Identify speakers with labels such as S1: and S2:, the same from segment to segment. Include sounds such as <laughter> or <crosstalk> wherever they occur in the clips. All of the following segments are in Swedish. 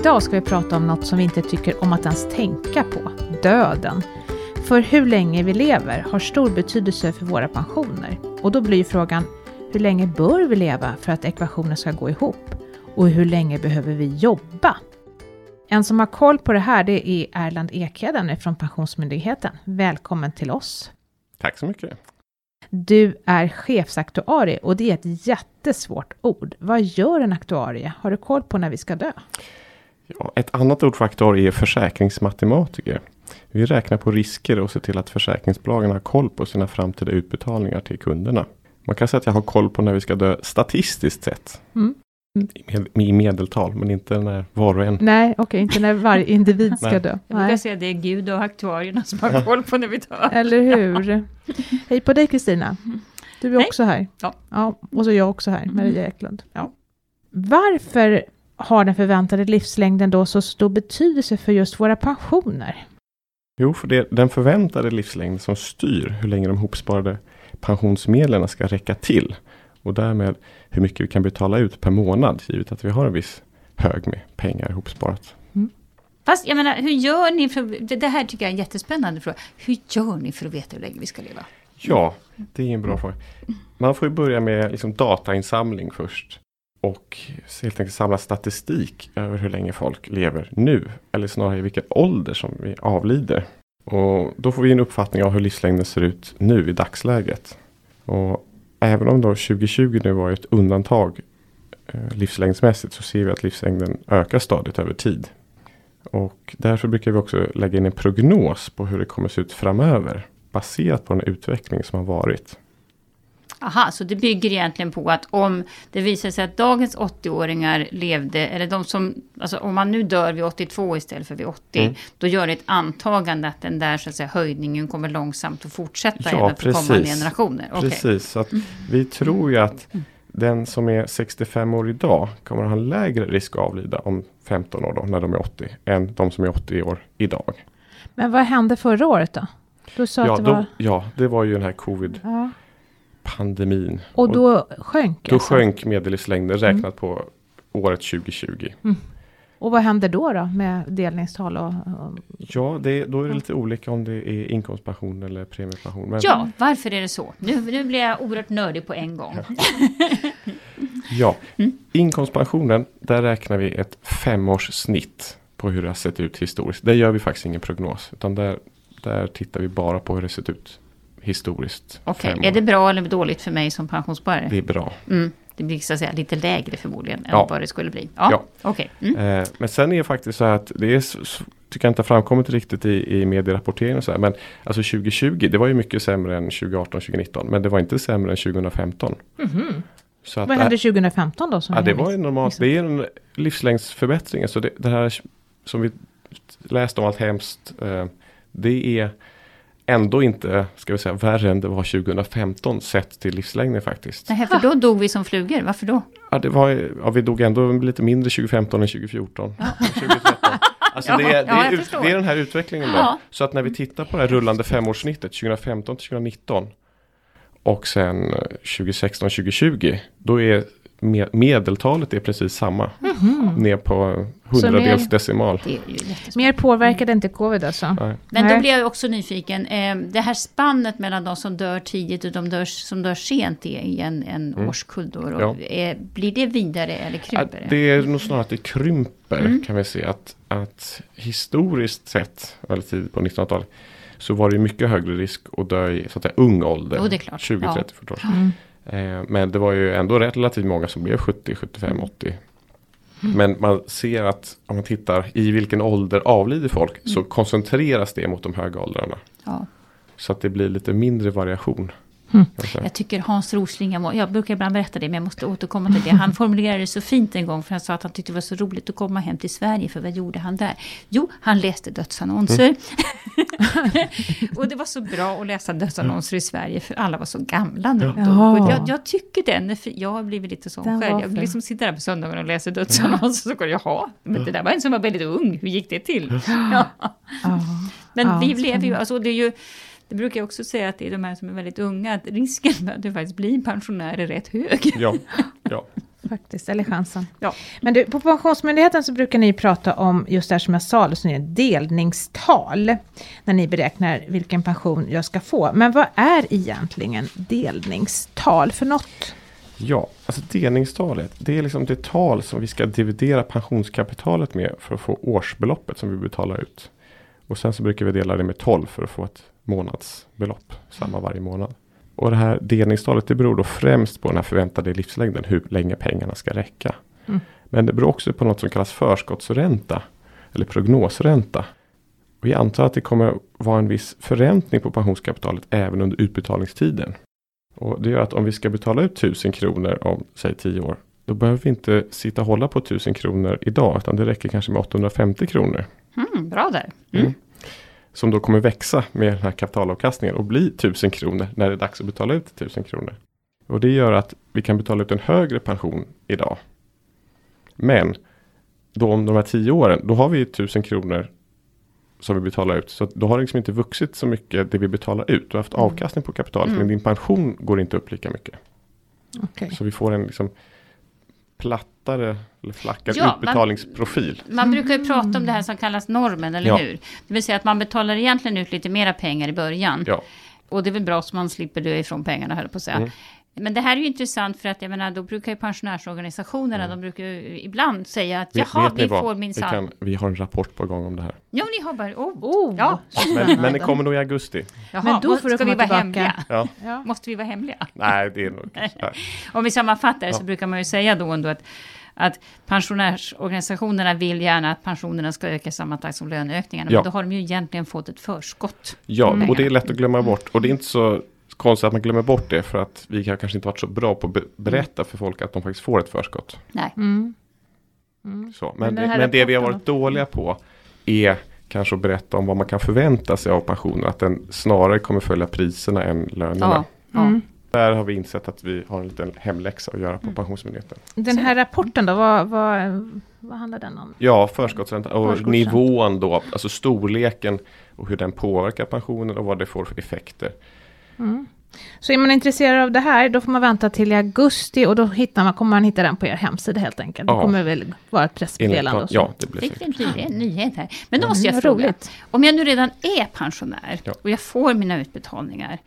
S1: Idag ska vi prata om något som vi inte tycker om att ens tänka på, döden. För hur länge vi lever har stor betydelse för våra pensioner. Och då blir ju frågan, hur länge bör vi leva för att ekvationen ska gå ihop? Och hur länge behöver vi jobba? En som har koll på det här det är Erland Ekheden från Pensionsmyndigheten. Välkommen till oss.
S2: Tack så mycket.
S1: Du är chefsaktuarie och det är ett jättesvårt ord. Vad gör en aktuarie? Har du koll på när vi ska dö?
S2: Ja, ett annat ord för aktuarie är försäkringsmatematiker. Vi räknar på risker och ser till att försäkringsbolagen har koll på sina framtida utbetalningar till kunderna. Man kan säga att jag har koll på när vi ska dö statistiskt sett. Mm. I medeltal, men inte när var och en.
S1: Nej, okej, okay, inte när varje individ ska dö.
S3: Jag brukar säga att det är Gud och aktuarierna som har koll på när vi dör.
S1: Eller hur? Hej på dig Kristina. Du är Hej. också här. Ja. ja. Och så är jag också här, Maria Eklund. Ja. Varför har den förväntade livslängden då så stor betydelse för just våra pensioner?
S2: Jo, för det är den förväntade livslängden som styr hur länge de hopsparade pensionsmedlen ska räcka till. Och därmed hur mycket vi kan betala ut per månad givet att vi har en viss hög med pengar ihopsparat. Mm.
S3: Fast jag menar, hur gör ni för, det här tycker jag är en jättespännande fråga. Hur gör ni för att veta hur länge vi ska leva?
S2: Ja, det är en bra fråga. Man får ju börja med liksom datainsamling först. Och helt enkelt samla statistik över hur länge folk lever nu. Eller snarare i vilken ålder som vi avlider. Och då får vi en uppfattning av hur livslängden ser ut nu i dagsläget. Och även om då 2020 nu var ett undantag eh, livslängdsmässigt så ser vi att livslängden ökar stadigt över tid. Och därför brukar vi också lägga in en prognos på hur det kommer se ut framöver. Baserat på den utveckling som har varit.
S3: Aha, så det bygger egentligen på att om det visar sig att dagens 80-åringar levde, eller de som, alltså om man nu dör vid 82 istället för vid 80, mm. då gör det ett antagande att den där så att säga, höjningen kommer långsamt att fortsätta ja, även för kommande generationer.
S2: Okay. Precis, så att vi tror ju att den som är 65 år idag kommer att ha en lägre risk att avlida om 15 år då, när de är 80, än de som är 80 år idag.
S1: Men vad hände förra året då?
S2: Du sa ja, att det var... Då, ja, det var ju den här covid. Ja pandemin.
S1: Och då sjönk?
S2: Då alltså. sjönk medellivslängden mm. räknat på året 2020. Mm.
S1: Och vad händer då, då med delningstal? Och,
S2: och... Ja, det, då är det lite olika om det är inkomstpension eller premiepension.
S3: Men... Ja, varför är det så? Nu, nu blir jag oerhört nördig på en gång. <laughs>
S2: ja, mm. inkomstpensionen, där räknar vi ett femårssnitt på hur det har sett ut historiskt. Där gör vi faktiskt ingen prognos, utan där, där tittar vi bara på hur det sett ut historiskt.
S3: Okej, okay. är det bra eller dåligt för mig som pensionssparare?
S2: Det är bra.
S3: Mm. Det blir så att säga lite lägre förmodligen ja. än vad det skulle bli. Ja, ja. Okay. Mm.
S2: Eh, men sen är det faktiskt så här att det är, tycker jag inte har framkommit riktigt i, i medierapporteringen och så här, Men alltså 2020, det var ju mycket sämre än 2018, 2019. Men det var inte sämre än 2015. Mm -hmm.
S1: Så att, vad hände 2015 då?
S2: Som ja, det var ju normalt. Det är en livslängdsförbättring. Så det, det här som vi läste om allt hemskt. Eh, det är ändå inte, ska vi säga, värre än det var 2015 sett till livslängden faktiskt.
S3: Nej, för då dog vi som flugor, varför då?
S2: Ja, det var, ja, vi dog ändå lite mindre 2015 än 2014. Ja. <laughs> 2013. Alltså det, är, det, är, ut, det är den här utvecklingen då. Ja. Så att när vi tittar på det här rullande femårssnittet 2015 till 2019 och sen 2016 2020 då är medeltalet är precis samma. Mm -hmm. Ner på hundradels decimal.
S1: Mer påverkade inte covid alltså?
S3: Nej. Men då blir jag också nyfiken. Eh, det här spannet mellan de som dör tidigt och de dör, som dör sent i en, en mm. årskull. Då, ja. är, blir det vidare eller krymper
S2: det? Det är nog snarare att det krymper mm. kan vi se. Att, att historiskt sett, väldigt tidigt på 1900-talet, så var det mycket högre risk att dö i så att säga, ung ålder.
S3: Jo, 20,
S2: ja. 30, 40 år. Mm. Eh, men det var ju ändå relativt många som blev 70, 75, 80. Men man ser att om man tittar i vilken ålder avlider folk mm. så koncentreras det mot de höga åldrarna. Ja. Så att det blir lite mindre variation.
S3: Mm. Jag tycker Hans Rosling, jag brukar ibland berätta det men jag måste återkomma till det. Han formulerade det så fint en gång för han sa att han tyckte det var så roligt att komma hem till Sverige för vad gjorde han där? Jo, han läste dödsannonser. <laughs> <laughs> Och det var så bra att läsa dödsannonser i Sverige för alla var så gamla nu. Ja. Jag, jag, tycker den, jag har blivit lite sån den själv. Jag liksom sitter där på söndagen och läser dödsannonser så går jag, jaha, men det där var en som var väldigt ung, hur gick det till? Ja. Men vi lever ju, alltså det är ju det brukar jag också säga att det är de här som är väldigt unga, att risken att du faktiskt blir pensionär är rätt hög.
S2: Ja, ja. <laughs>
S1: faktiskt. Eller chansen.
S3: Ja.
S1: Men du, på Pensionsmyndigheten så brukar ni prata om just det här som jag sa, alltså är delningstal. När ni beräknar vilken pension jag ska få. Men vad är egentligen delningstal för något?
S2: Ja, alltså delningstalet. Det är liksom det tal som vi ska dividera pensionskapitalet med för att få årsbeloppet som vi betalar ut. Och sen så brukar vi dela det med 12 för att få ett månadsbelopp. Samma varje månad. Och det här delningstalet det beror då främst på den här förväntade livslängden. Hur länge pengarna ska räcka.
S1: Mm.
S2: Men det beror också på något som kallas förskottsränta. Eller prognosränta. Och jag antar att det kommer vara en viss förräntning på pensionskapitalet även under utbetalningstiden. Och det gör att om vi ska betala ut 1000 kronor om säg 10 år. Då behöver vi inte sitta och hålla på 1000 kronor idag. Utan det räcker kanske med 850 kronor.
S3: Mm, bra där.
S2: Mm. Som då kommer växa med den här kapitalavkastningen och bli 1000 kronor när det är dags att betala ut 1000 kronor. Och det gör att vi kan betala ut en högre pension idag. Men då om de här 10 åren, då har vi 1000 kronor som vi betalar ut. Så då har det liksom inte vuxit så mycket det vi betalar ut. Du har haft avkastning på kapitalet
S3: Mm.
S2: men din pension går inte upp lika mycket.
S1: Okej.
S2: Så vi får en liksom plattare eller flackare
S3: Ja, man-
S2: utbetalningsprofil.
S3: Man brukar ju prata om det här som kallas normen, eller
S2: Ja.
S3: hur? Det vill säga att man betalar egentligen ut lite mera pengar i början.
S2: Ja.
S3: Och det är väl bra så man slipper dö ifrån pengarna, höll på att säga.
S2: Mm.
S3: Men det här är ju intressant för att jag menar, då brukar ju pensionärsorganisationerna, de brukar ju ibland säga att
S2: Vet-
S3: jaha,
S2: vet
S3: vi får
S2: vi,
S3: minsann.
S2: kan, vi har en rapport på gång om det här.
S3: Ja, ni har bara, oh,
S1: Oh,
S3: ja.
S2: Men, men det kommer nog i augusti.
S3: Jaha,
S1: Men då får du
S3: ska vi vara
S1: tillbaka.
S3: hemliga?
S2: Ja.
S1: Ja.
S3: Måste vi vara hemliga?
S2: Nej, det är nog. <laughs>
S3: Om vi sammanfattar det så brukar man ju säga då ändå att, att pensionärsorganisationerna vill gärna att pensionerna ska öka i samma takt som löneökningarna.
S2: Ja.
S3: Men då har de ju egentligen fått ett förskott.
S2: Ja,
S3: Mm.
S2: och det är lätt att glömma bort. Och det är inte så konstigt att man glömmer bort det för att vi har kanske inte varit så bra på att be- berätta för folk att de faktiskt får ett förskott.
S3: Nej.
S1: Mm. Mm.
S2: Så.
S1: Men
S2: Men, det, men det vi har varit dåliga på är kanske att berätta om vad man kan förvänta sig av pensionen. Att den snarare kommer följa priserna än lönerna.
S3: Ja.
S1: Mm.
S2: Där har vi insett att vi har en liten hemläxa att göra på
S3: Mm.
S2: Pensionsmyndigheten.
S1: Den här rapporten då, vad, vad, vad handlar den om?
S2: Ja, förskottsränta och
S1: Förskottsränta.
S2: nivån då, alltså storleken och hur den påverkar pensionen och vad det får för effekter.
S1: Mm. Så är man intresserad av det här, då får man vänta till i augusti och då hittar man, kommer man hitta den på er hemsida helt enkelt. Det
S2: Ja.
S1: kommer väl vara ett pressmeddelande och så.
S2: ja, det blir
S3: Fick
S2: säkert.
S3: en ny- en nyhet här. Men då måste jag fråga.
S1: roligt.
S3: Om jag nu redan är pensionär
S2: Ja.
S3: och jag får mina utbetalningar.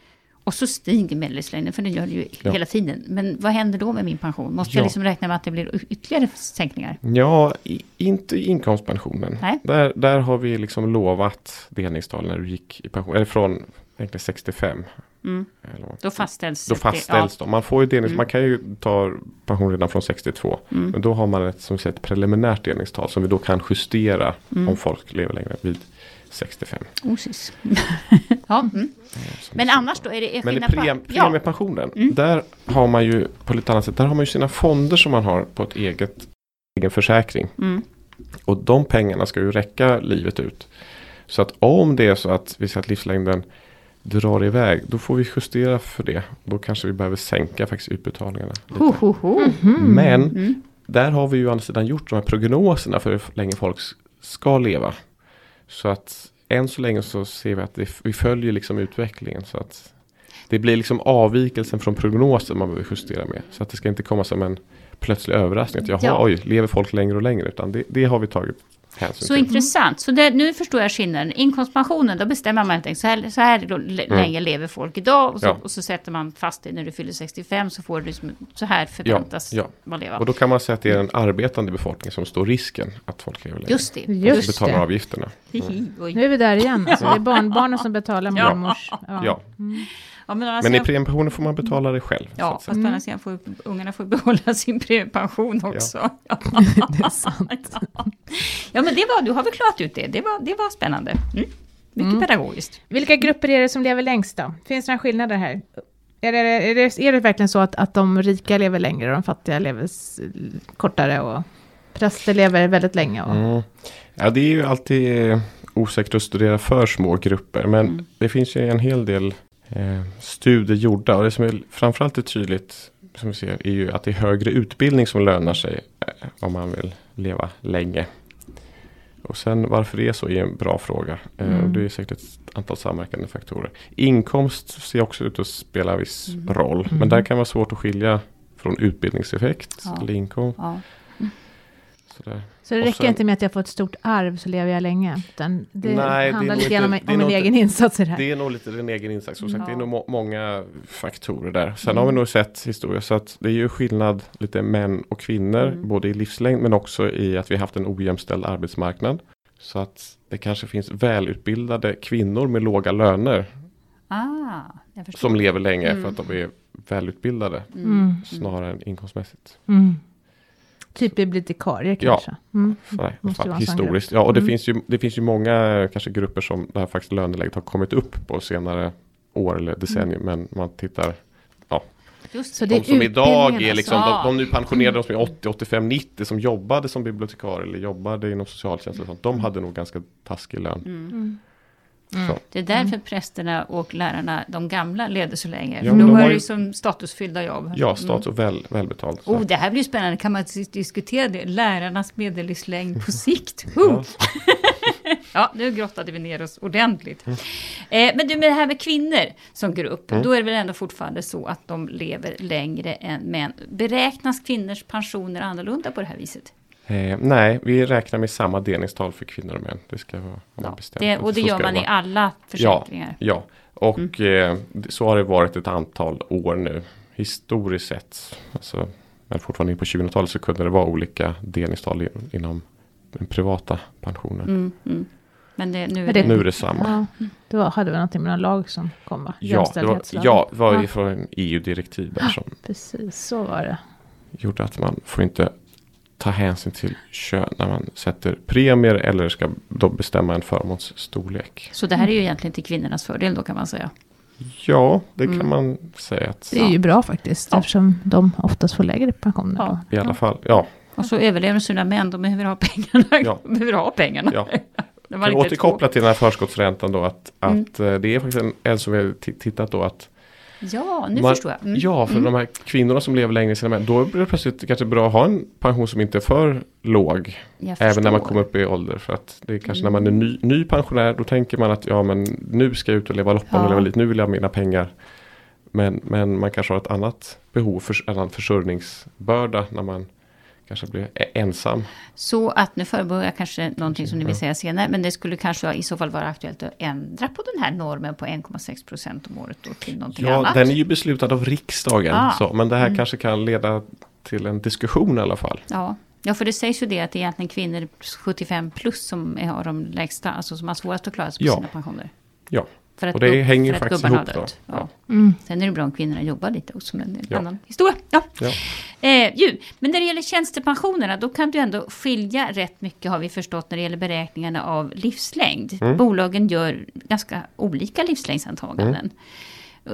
S3: Och så stiger medellivslängden, för det gör det ju
S2: Ja.
S3: hela tiden. Men vad händer då med min pension? Måste
S2: Ja.
S3: jag liksom räkna med att det blir ytterligare sänkningar?
S2: Ja, i, inte inkomstpensionen.
S3: Nej.
S2: Där, där har vi liksom lovat delningstal när du gick i pension, eller från egentligen 65.
S3: Mm. Då fastställs
S2: Då
S3: det-
S2: fastställs de. Man får ju delnings,
S3: Mm.
S2: man kan ju ta pension redan från 62.
S3: Ja. Mm.
S2: Men då har man ett, som ett preliminärt delningstal som vi då kan justera
S3: Mm.
S2: om folk lever längre vid 65.
S3: Osis. <laughs> ja, mm. Men
S2: det
S3: annars då? Är det
S2: Men i
S3: skillnad på-
S2: prem,
S3: Ja.
S2: premiepensionen,
S3: Mm.
S2: där har man ju på lite annat sätt, där har man ju sina fonder som man har på ett eget egen försäkring.
S3: Mm.
S2: Och de pengarna ska ju räcka livet ut. Så att om det är så att vi ser att livslängden drar iväg, då får vi justera för det. Då kanske vi behöver sänka faktiskt utbetalningarna.
S3: Ho, ho, ho.
S2: Men
S3: Mm.
S2: där har vi ju å andra sidan gjort de här prognoserna för hur länge folk ska leva. Så att än så länge så ser vi att det, vi följer liksom utvecklingen. Så att det blir liksom avvikelsen från prognosen man behöver justera med. Så att det ska inte komma som en plötslig överraskning. Att jaha,
S3: Ja.
S2: oj, lever folk längre och längre? Utan det, det har vi tagit hänsyn
S3: Så intressant. Så det, nu förstår jag skillnaden. Inkomstpensionen, då bestämmer man helt enkelt så här, så här l- länge lever folk idag. Och så,
S2: Mm. Ja.
S3: och så sätter man fast det när du fyller 65 så får du liksom, så här förväntas
S2: ja.
S3: man leva.
S2: Och då kan man säga att det är den arbetande befolkningen som står risken att folk lever längre.
S3: Just det.
S1: Just
S2: Och betalar
S1: det.
S2: avgifterna.
S3: Oj.
S1: Nu är vi där igen. Alltså, det är <laughs> barnbarnen som betalar
S3: Ja.
S1: mormors.
S2: Ja.
S1: Mm.
S3: Ja, men, å andra
S2: Men i premiepensionen får man betala det själv. så
S3: Ja,
S2: att
S3: fast
S2: säga.
S3: på andra sidan får ungarna får <laughs> behålla sin premiepension också. Ja. <laughs>
S1: Det är sant. <laughs>
S3: ja, men det var, du har väl klarat ut det. Det var, det var spännande. Mm. Mycket
S1: Mm.
S3: pedagogiskt.
S1: Vilka grupper är det som lever längst då? Finns det några skillnader här? Är det, är det, är det verkligen så att, att de rika lever längre och de fattiga lever kortare och präster lever väldigt länge? Och,
S2: Mm. Ja, det är ju alltid osäkert att studera för små grupper. Men
S3: Mm.
S2: det finns ju en hel del eh, studier gjorda. Och det som är framförallt är tydligt som vi ser är ju att det är högre utbildning som lönar sig eh, om man vill leva länge. Och sen varför det är så är en bra fråga. Eh,
S1: Mm.
S2: och det är säkert ett antal samverkande faktorer. Inkomst ser också ut att spela viss
S3: Mm.
S2: roll.
S1: Mm.
S2: Men där kan vara svårt att skilja från utbildningseffekt
S3: Ja.
S2: eller inkomst.
S3: Ja.
S2: Sådär.
S1: Så det räcker
S2: sen-
S1: inte med att jag får ett stort arv så lever jag länge. Utan det
S2: Nej, det
S1: handlar
S2: nog
S1: lite grann om,
S2: det
S1: om min
S2: inte-
S1: egen insats i det här.
S2: Det är nog lite din egen insats. Som sagt,
S3: Ja.
S2: Det är nog må- många faktorer där. Sen
S1: Mm.
S2: har vi nog sett historia så att det är ju skillnad lite män och kvinnor.
S3: Mm.
S2: Både i livslängd men också i att vi haft en ojämställd arbetsmarknad. Så att det kanske finns välutbildade kvinnor med låga löner
S3: Ah,
S2: som lever länge
S3: Mm.
S2: för att de är välutbildade
S1: Mm.
S2: snarare än inkomstmässigt.
S1: Mm. Typ bibliotekarier
S2: Ja.
S1: kanske. Mm.
S2: Att
S1: en sån
S2: historiskt. Ja, och det,
S1: Mm.
S2: finns ju, det finns ju många kanske grupper som det här faktiskt löneläget har kommit upp på senare år eller decennier. Men man tittar
S3: Just
S1: Så
S2: de som idag är liksom,
S3: alltså.
S2: de, de nu pensionerade, de som är 80, 85, 90 som jobbade som bibliotekarier eller jobbade inom socialtjänst och sånt. De hade nog ganska taskig lön.
S3: Mm.
S1: Mm.
S3: Det är därför prästerna och lärarna, de gamla, levde så länge.
S2: Ja,
S3: För
S2: men
S3: då
S2: de
S3: var
S2: har
S3: det
S2: ju-
S3: som statusfyllda jobb.
S2: Ja, stat och väl, välbetalt. Så.
S3: Oh, det här blir spännande. Kan man dis- diskutera det? Lärarnas medellivslängd på <laughs> sikt. <laughs>
S2: Ja,
S3: nu grottade vi ner oss ordentligt.
S2: Mm.
S3: Eh, men du, med det här med kvinnor som grupp.
S2: Mm.
S3: Då är det väl ändå fortfarande så att de lever längre än män. Beräknas kvinnors pensioner annorlunda på det här viset?
S2: Eh, nej, vi räknar med samma delningstal för kvinnor och män. Det ska vara
S3: Ja,
S2: bestämt.
S3: det, och det
S2: Så
S3: gör man i
S2: vara.
S3: alla försäkringar.
S2: Ja, och
S3: Mm.
S2: eh, det- så har det varit ett antal år nu. Historiskt sett, alltså, men fortfarande in på 2000-talet så kunde det vara olika delningstal i- inom den privata pensionen.
S3: Mm, mm. Men det, nu är det...
S1: det-
S2: Nu är det samma.
S1: Ja, det var, hade vi någonting med någon lag som kom va?
S2: Ja, det var, ja, det var
S1: Ja.
S2: från EU-direktiv där som
S1: Precis, så var det.
S2: gjorde att man får inte ta hänsyn till kön när man sätter premier eller ska då bestämma en förmåns storlek.
S3: Så det här är ju egentligen till kvinnornas fördel då kan man säga.
S2: Ja, det kan
S3: Mm.
S2: man säga att
S1: Det är ju bra faktiskt.
S3: Ja.
S1: Eftersom de oftast får lägre pensioner.
S3: Ja.
S1: Då.
S2: i alla fall, ja.
S3: Och så överlever sina män, de behöver ha pengarna.
S2: Ja. <laughs>
S3: De behöver ha pengarna.
S2: ja. <laughs> Återkoppla till den här förskottsräntan då att,
S3: Mm.
S2: att eh, det är faktiskt en, en som vi har ti- tittat då att
S3: Ja, nu
S2: Man-
S3: förstår jag. Mm.
S2: Ja, för
S3: Mm.
S2: de här kvinnorna som lever längre än sina män, då blir det plötsligt kanske bra att ha en pension som inte är för låg. Även när man kommer upp i ålder. För att det är kanske
S3: Mm.
S2: när man är ny, ny pensionär, då tänker man att ja men nu ska jag ut och leva loppan
S3: Ja.
S2: och leva lite, nu vill jag ha mina pengar. Men, men man kanske har ett annat behov, för, en annan försörjningsbörda när man kanske blir e- ensam.
S3: Så att nu förebörjar jag kanske någonting som ni vill
S2: Ja.
S3: säga senare. Men det skulle kanske i så fall vara aktuellt att ändra på den här normen på 1,6 procent om året då till någonting
S2: Ja,
S3: annat.
S2: den är ju beslutad av riksdagen.
S3: Ah.
S2: Så, men det här
S3: Mm.
S2: kanske kan leda till en diskussion i alla fall.
S3: Ja. ja, för det sägs ju det att det är egentligen kvinnor 75 plus som har de lägsta, alltså som har svårast att klara sig på
S2: Ja.
S3: sina pensioner.
S2: Ja,
S3: För att
S2: och det hänger ju
S3: för att
S2: faktiskt ihop då.
S3: Ja.
S1: Mm.
S3: Sen är det bra om kvinnorna jobbar lite också, men det är en
S2: Ja.
S3: annan historia. Ja.
S2: Ja.
S3: Eh, ju. Men när det gäller tjänstepensionerna, då kan du ändå skilja rätt mycket har vi förstått när det gäller beräkningarna av livslängd.
S2: Mm.
S3: Bolagen gör ganska olika livslängdsantaganden.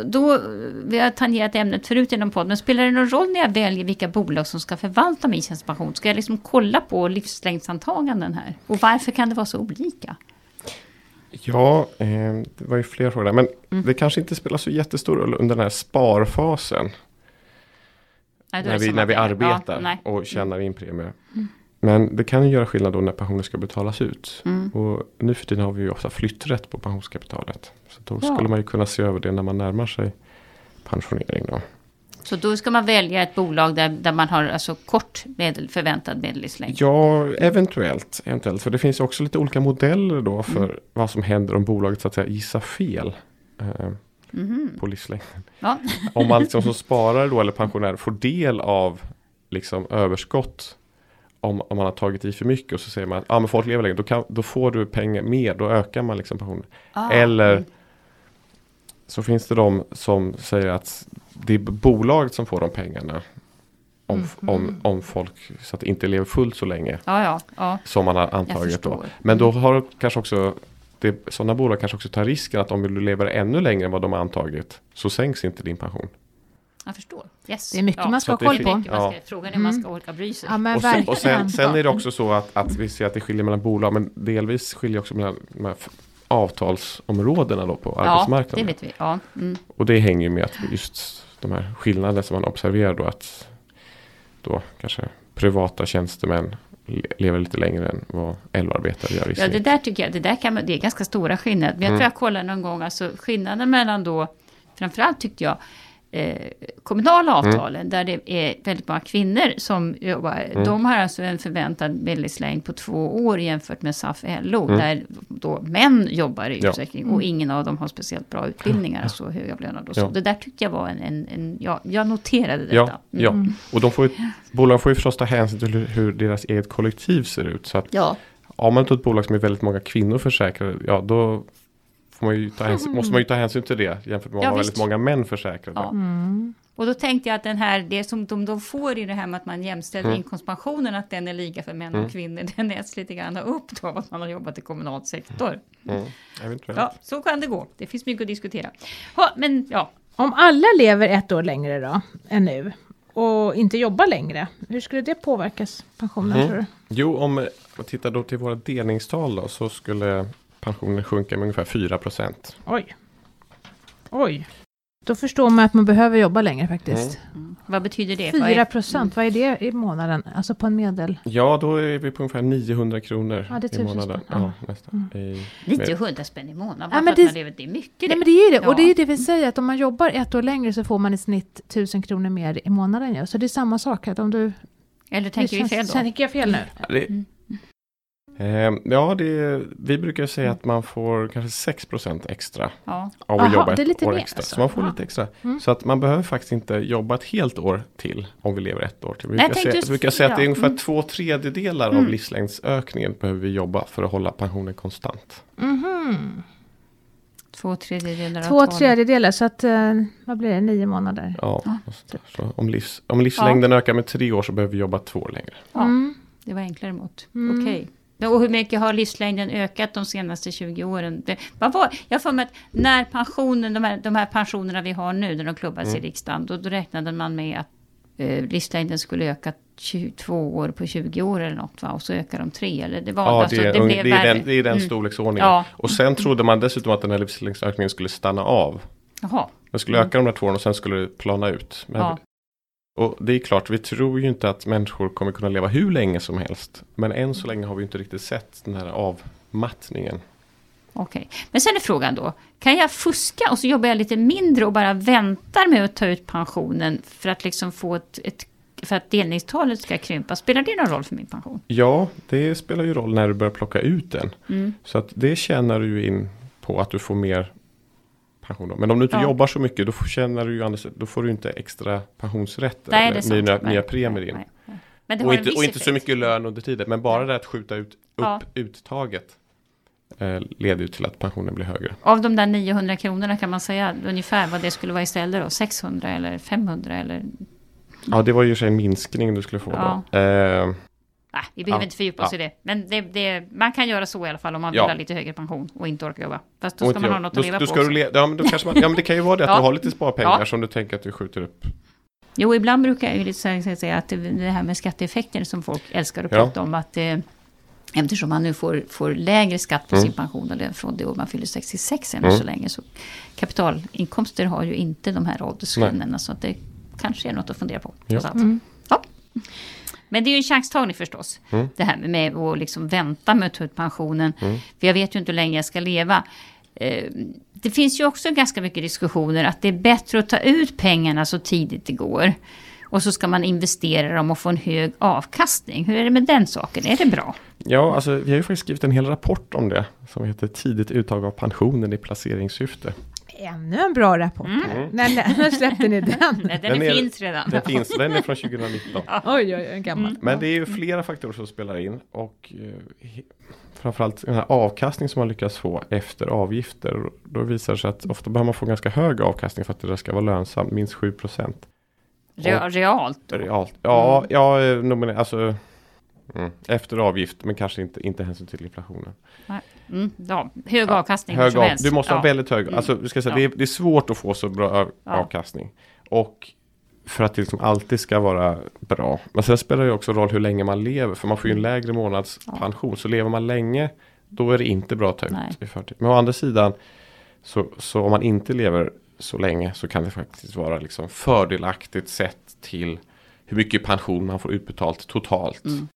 S3: Då, vi har tangerat ämnet förut i någon podd, men spelar det någon roll när jag väljer vilka bolag som ska förvalta min tjänstepension? Ska jag liksom kolla på livslängdsantaganden här? Och varför kan det vara så olika?
S2: Ja, eh, det var ju fler frågor där. Men
S3: Mm.
S2: det kanske inte spelar så jättestor roll under den här sparfasen.
S3: Nej,
S2: när vi, när vi arbetar
S3: Ja,
S2: och tjänar in premier. Men det kan ju göra skillnad då när pensionen ska betalas ut.
S3: Mm.
S2: Och nu för tiden har vi ju ofta flytträtt på pensionskapitalet. Så då
S3: Ja.
S2: skulle man ju kunna se över det när man närmar sig pensionering. Då.
S3: Så då ska man välja ett bolag där, där man har alltså kort medel, förväntad medellivslängd?
S2: Ja, eventuellt, eventuellt. För det finns också lite olika modeller då för
S3: Mm.
S2: vad som händer om bolaget så att säga gissar fel. Eh,
S3: Mhm.
S2: på livslängden.
S3: Ja. <laughs>
S2: Om man liksom som sparare då eller pensionär får del av liksom överskott. Om, om man har tagit i för mycket och så säger man att ah, men folk lever längre. Då, kan, då får du pengar mer. Då ökar man liksom pensionen.
S3: Ah,
S2: Eller
S3: mm.
S2: så finns det de som säger att det är bolaget som får de pengarna. Om,
S3: Mm.
S2: om, om folk så att det inte lever fullt så länge
S3: Ja, ja, ja.
S2: som man har antagit. Då. Men då har kanske också det, sådana bolag kanske också tar risken att om du lever ännu längre än vad de har antagit så sänks inte din pension.
S3: Jag förstår. Yes.
S1: Det är mycket
S3: ja.
S1: man ska ha koll på.
S3: Man
S2: Ja.
S3: Frågan är om man
S1: Mm.
S3: ska orka bry sig.
S1: Ja, men
S2: Och, sen, och sen, sen är det också så att, att vi ser att det skiljer mellan bolag men delvis skiljer också mellan de här avtalsområdena då på
S3: det
S2: arbetsmarknaden.
S3: vet vi. Ja. Mm.
S2: Och det hänger med att just de här skillnaderna som man observerar då att då kanske privata tjänstemän le- lever lite längre än vad LO-arbetare gör i
S3: Ja, det där tycker jag, det där kan man, det är ganska stora skillnader. Men jag
S2: Mm.
S3: tror jag kollade någon gång, alltså skillnaden mellan då, framförallt tyckte jag, eh, kommunala avtalen där det är väldigt många kvinnor som jobbar. De har alltså en förväntad medellivslängd på två år jämfört med SAF-LO där då män jobbar i
S2: Ja.
S3: utsträckning och ingen av dem har speciellt bra utbildningar, så högavlönade och så.
S2: Ja.
S3: Det där tyckte jag var en, en, en ja, jag noterade detta.
S2: Ja, ja.
S3: Mm.
S2: och de får ju, bolagen får ju förstås ta hänsyn till hur, deras eget kollektiv ser ut. Så att
S3: ja.
S2: har man ett bolag som är väldigt många kvinnor försäkrade, ja då man ju ta hänsyn, måste man ju ta hänsyn till det jämfört med om
S3: Ja,
S2: man har
S3: visst.
S2: väldigt många män försäkrade.
S3: Ja. Och då tänkte jag att den här, det som de då får i det här med att man jämställer
S2: Mm.
S3: inkomstpensionen, att den är lika för män och kvinnor, den äts lite grann upp då av att man har jobbat i kommunal sektor.
S2: Mm. Eventuellt.
S3: Ja, så kan det gå. Det finns mycket att diskutera. Ja, men ja,
S1: Om alla lever ett år längre då, än nu, och inte jobbar längre, hur skulle det påverkas pensionen
S2: Mm.
S1: tror du?
S2: Jo, om man tittar då till våra delningstal då, så skulle pensionen sjunka med ungefär 4 procent.
S1: Oj. Oj. Då förstår man att man behöver jobba längre faktiskt.
S3: mm. vad betyder det? Vad
S1: 4
S3: är-
S1: procent, vad är det i månaden? Alltså på en medel?
S2: Ja, då är vi på ungefär 900 kronor
S1: Ja, det är
S2: i månaden.
S1: spänn. Ja.
S2: Ja, nästan. I,
S3: 900 spänn i månaden,
S1: Ja,
S3: ja,
S1: men
S3: det,
S1: det-
S3: det, är mycket
S1: Nej
S3: det.
S1: men det är det, och
S3: Ja.
S1: det är ju det vi säger att om man jobbar ett år längre så får man i snitt 1000 kronor mer i månaden ju. Så det är samma sak att om du...
S3: Eller tänker vi fel då?
S1: Tänker jag fel nu?
S2: det, eh, ja, det, vi brukar säga att man får kanske 6 procent extra
S3: Ja.
S2: av att
S1: Aha,
S2: jobba ett
S1: lite
S2: år
S1: mer
S2: extra.
S1: alltså.
S2: Så man får
S1: Ja.
S2: lite extra.
S1: Mm.
S2: Så att man behöver faktiskt inte jobba ett helt år till om vi lever ett år till. Vi
S3: Nej, jag
S2: brukar, säga, vi brukar säga att det är ungefär
S3: Mm.
S2: två tredjedelar av
S1: Mm.
S2: livslängdsökningen behöver vi jobba för att hålla pensionen konstant.
S1: Mhm.
S3: Två tredjedelar
S1: Två tredjedelar, så att eh, vad blir det, nio månader?
S2: Ja,
S3: Ja.
S2: så, om, livs, om livslängden ökar med tre år så behöver vi jobba två år längre.
S3: Ja.
S1: Mm.
S3: Det var enklare mot.
S1: Mm.
S3: Okej. Ja, Och hur mycket har livslängden ökat de senaste 20 åren? Det, vad var, jag för mig att när pensionen, de här, de här pensionerna vi har nu, när de klubbas
S2: Mm.
S3: i riksdagen, då, då räknade man med att eh, livslängden skulle öka 22 år på 20 år eller något, va? och så ökar de tre. Eller det var,
S2: Ja,
S3: alltså,
S2: det, är,
S3: det blev
S2: det, är
S3: värre.
S2: den, det är den
S3: Mm.
S2: storleksordningen.
S3: Ja.
S2: Och sen trodde man dessutom att den här livslängdsökningen skulle stanna av.
S3: Jaha,
S2: Den skulle
S3: Mm.
S2: öka de där två åren och sen skulle det plana ut. Men,
S3: Ja.
S2: Och det är klart, vi tror ju inte att människor kommer kunna leva hur länge som helst. Men än så länge har vi inte riktigt sett den här avmattningen.
S3: okej. Men sen är frågan då, kan jag fuska och så jobbar jag lite mindre och bara väntar med att ta ut pensionen för att liksom få ett, ett för att delningstalet ska krympa. Spelar det någon roll för min pension?
S2: Ja, det spelar ju roll när du börjar plocka ut den.
S3: Mm.
S2: Så att det tjänar du in på att du får mer pension. Då. Men om du inte
S3: Ja.
S2: jobbar så mycket då får, du ju då får du inte extra pensionsrätter
S3: Nej,
S2: eller nya,
S3: Nej,
S2: nya premier in.
S3: nej, nej. Men det
S2: Och inte, och inte så mycket lön under tiden. Men bara det att skjuta ut upp
S3: Ja.
S2: uttaget eh, leder ju till att pensionen blir högre.
S3: Av de där 900 kronorna kan man säga ungefär vad det skulle vara istället då? 600 eller 500 eller?
S2: Ja, det var ju sig en minskning du skulle få
S3: Ja.
S2: då. Eh,
S3: Nej, vi behöver
S2: Ja,
S3: inte fördjupa oss
S2: ja.
S3: i det. Men det, det, man kan göra så i alla fall om man vill
S2: Ja.
S3: ha lite högre pension och inte orkar jobba. Fast då ska man ha något
S2: då,
S3: att leva på
S2: ska le- ja, men då kanske man, ja, men det kan ju vara det att <laughs>
S3: Ja.
S2: du har lite sparpengar
S3: Ja.
S2: som du tänker att du skjuter upp.
S3: Jo, ibland brukar jag ju lite säga att det, här med skatteeffekter som folk älskar att
S2: Ja.
S3: prata om. Att eh, eftersom man nu får, får lägre skatt på
S2: Mm.
S3: sin pension eller från det år man fyller 66 ännu
S2: Mm.
S3: så länge. Så kapitalinkomster har ju inte de här åldersskillnaderna. Så att det kanske är något att fundera på.
S2: Ja.
S1: Mm.
S3: Ja. Men det är ju en chanstagning förstås.
S2: Mm.
S3: Det här med att liksom vänta med att ta ut pensionen.
S2: Mm.
S3: För jag vet ju inte hur länge jag ska leva. Eh, Det finns ju också ganska mycket diskussioner att det är bättre att ta ut pengarna så tidigt det går. Och så ska man investera dem och få en hög avkastning. Hur är det med den saken? Är det bra?
S2: Ja, alltså vi har ju faktiskt skrivit en hel rapport om det. Som heter Tidigt uttag av pensionen i placeringssyfte.
S1: Ännu en bra rapport.
S3: Mm.
S1: När, när släppte ni den?
S3: Nej, den,
S2: Den är-
S3: finns redan.
S2: Den finns, den är från 2019.
S1: Oj, oj, oj, gammal.
S3: Mm.
S2: Men det är ju flera faktorer som spelar in. Och eh, framförallt den här avkastning som man lyckas få efter avgifter. Då visar det sig att ofta behöver man få ganska hög avkastning för att det ska vara lönsamt. Minst 7 procent.
S3: Re- realt. då.
S2: Realt. Ja, ja eh, nomine- alltså mm, efter avgift men kanske inte, inte hänsyn till inflationen.
S3: Mm, ja, hög avkastning hur
S2: Hög av, du måste
S3: ja.
S2: ha väldigt hög,
S3: Mm.
S2: alltså ska säga,
S3: Ja.
S2: det, är, det är svårt att få så bra av-
S3: Ja.
S2: avkastning. Och för att det liksom alltid ska vara bra. Men sen spelar det också roll hur länge man lever. För man får ju en lägre månadspension. Så lever man länge då är det inte bra att ta ut
S3: Nej.
S2: i förtid. Men å andra sidan så, så om man inte lever så länge så kan det faktiskt vara liksom fördelaktigt sett till hur mycket pension man får utbetalt totalt.
S3: Mm.